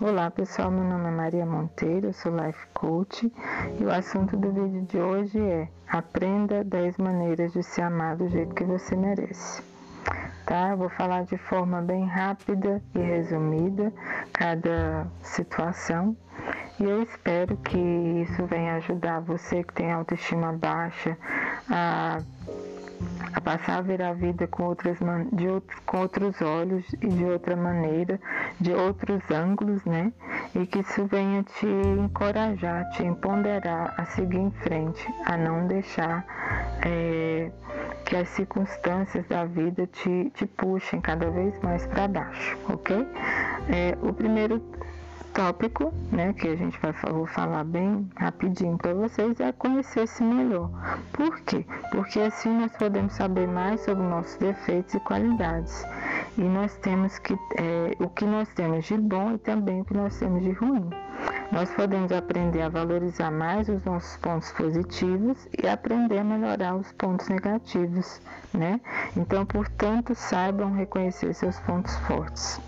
Olá pessoal, meu nome é Maria Monteiro, eu sou Life Coach e o assunto do vídeo de hoje é Aprenda 10 maneiras de se amar do jeito que você merece. Tá? Eu vou falar de forma bem rápida e resumida cada situação e eu espero que isso venha ajudar você que tem autoestima baixa a a passar a ver a vida com, outras, de outro, com outros olhos e de outra maneira, de outros ângulos, né? E que isso venha te encorajar, te empoderar a seguir em frente, a não deixar é, que as circunstâncias da vida te, te puxem cada vez mais para baixo, ok? É, o primeiro tópico, né, que a gente vai vou falar bem rapidinho para vocês, é conhecer-se melhor. Por quê? Porque assim nós podemos saber mais sobre nossos defeitos e qualidades. E nós temos que é, o que nós temos de bom e também o que nós temos de ruim. Nós podemos aprender a valorizar mais os nossos pontos positivos e aprender a melhorar os pontos negativos, né? Então, portanto, saibam reconhecer seus pontos fortes.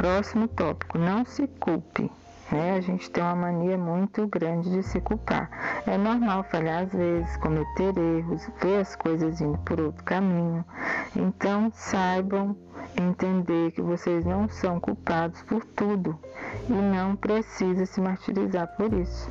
Próximo tópico, não se culpe. Né? A gente tem uma mania muito grande de se culpar. É normal falhar às vezes, cometer erros, ver as coisas indo por outro caminho. Então saibam entender que vocês não são culpados por tudo e não precisa se martirizar por isso.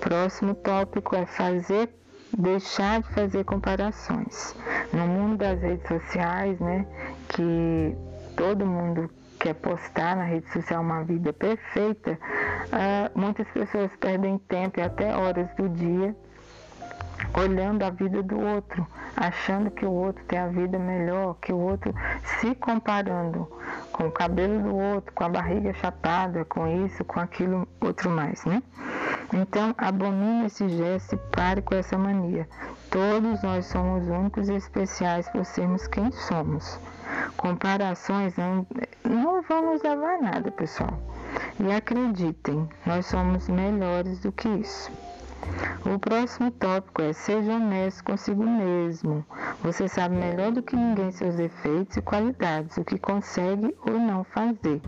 Próximo tópico é fazer deixar de fazer comparações. No mundo das redes sociais, né, que todo mundo quer postar na rede social uma vida perfeita, uh, muitas pessoas perdem tempo e até horas do dia olhando a vida do outro, achando que o outro tem a vida melhor, que o outro se comparando com o cabelo do outro, com a barriga chapada, com isso, com aquilo, outro mais, né? Então, abomine esse gesto e pare com essa mania. Todos nós somos únicos e especiais por sermos quem somos. Comparações não, vão nos levar nada, pessoal. E acreditem, nós somos melhores do que isso. O próximo tópico é seja honesto consigo mesmo. Você sabe melhor do que ninguém seus defeitos e qualidades, o que consegue ou não fazer.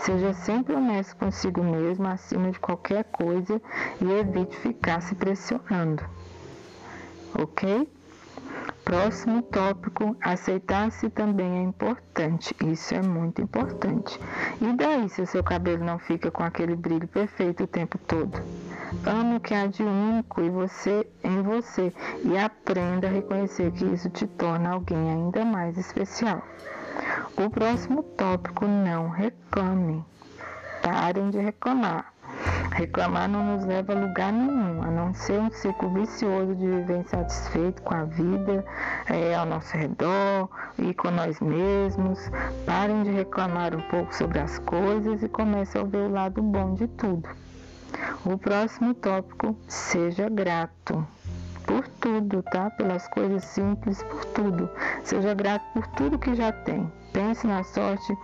Seja sempre honesto consigo mesmo acima de qualquer coisa e evite ficar se pressionando. Ok? Próximo tópico, aceitar-se também é importante. Isso é muito importante. E daí se o seu cabelo não fica com aquele brilho perfeito o tempo todo? Ame o que há de único em você, em você e aprenda a reconhecer que isso te torna alguém ainda mais especial. O próximo tópico, não reclame. Parem de reclamar. Reclamar não nos leva a lugar nenhum, a não ser um ciclo vicioso de viver insatisfeito com a vida é, ao nosso redor e com nós mesmos. Parem de reclamar um pouco sobre as coisas e comecem a ver o lado bom de tudo. O próximo tópico, seja grato por tudo, tá? Pelas coisas simples, por tudo. Seja grato por tudo que já tem. Pense na sorte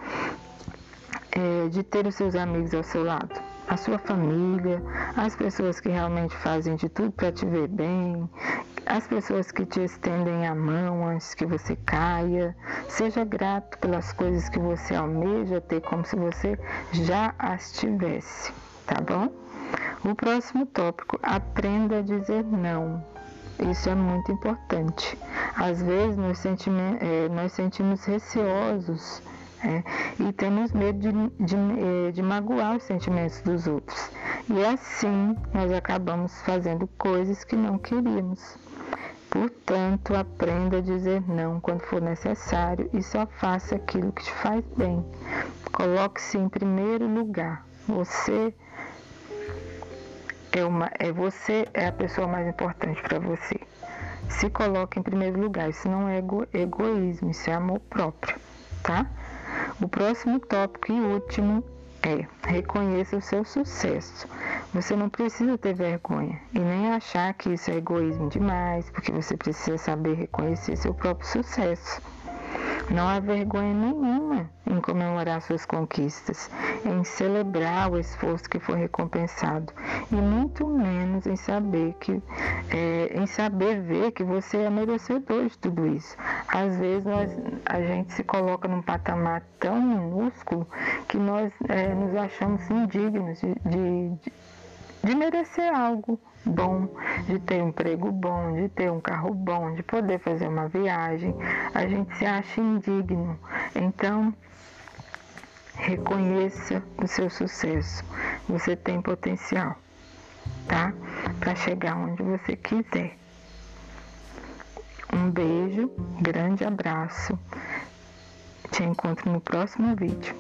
é, de ter os seus amigos ao seu lado a sua família, as pessoas que realmente fazem de tudo para te ver bem, as pessoas que te estendem a mão antes que você caia. Seja grato pelas coisas que você almeja ter, como se você já as tivesse, tá bom? O próximo tópico: aprenda a dizer não. Isso é muito importante. Às vezes nós, é, nós sentimos receosos é, e temos medo de, de, é, de magoar os sentimentos dos outros. E assim nós acabamos fazendo coisas que não queríamos. Portanto, aprenda a dizer não quando for necessário e só faça aquilo que te faz bem. Coloque-se em primeiro lugar. Você é uma é você é a pessoa mais importante para você. Se coloque em primeiro lugar. Isso não é ego, egoísmo, isso é amor próprio, tá? O próximo tópico e último é reconheça o seu sucesso. Você não precisa ter vergonha e nem achar que isso é egoísmo demais, porque você precisa saber reconhecer seu próprio sucesso. Não há vergonha nenhuma em comemorar suas conquistas, em celebrar o esforço que foi recompensado e muito menos em saber que, é, em saber ver que você é merecedor de tudo isso. Às vezes nós, a gente se coloca num patamar tão minúsculo que nós é, nos achamos indignos de, de, de merecer algo bom, de ter um emprego bom, de ter um carro bom, de poder fazer uma viagem. A gente se acha indigno. Então, reconheça o seu sucesso. Você tem potencial, tá? Para chegar onde você quiser. Um beijo, grande abraço. Te encontro no próximo vídeo.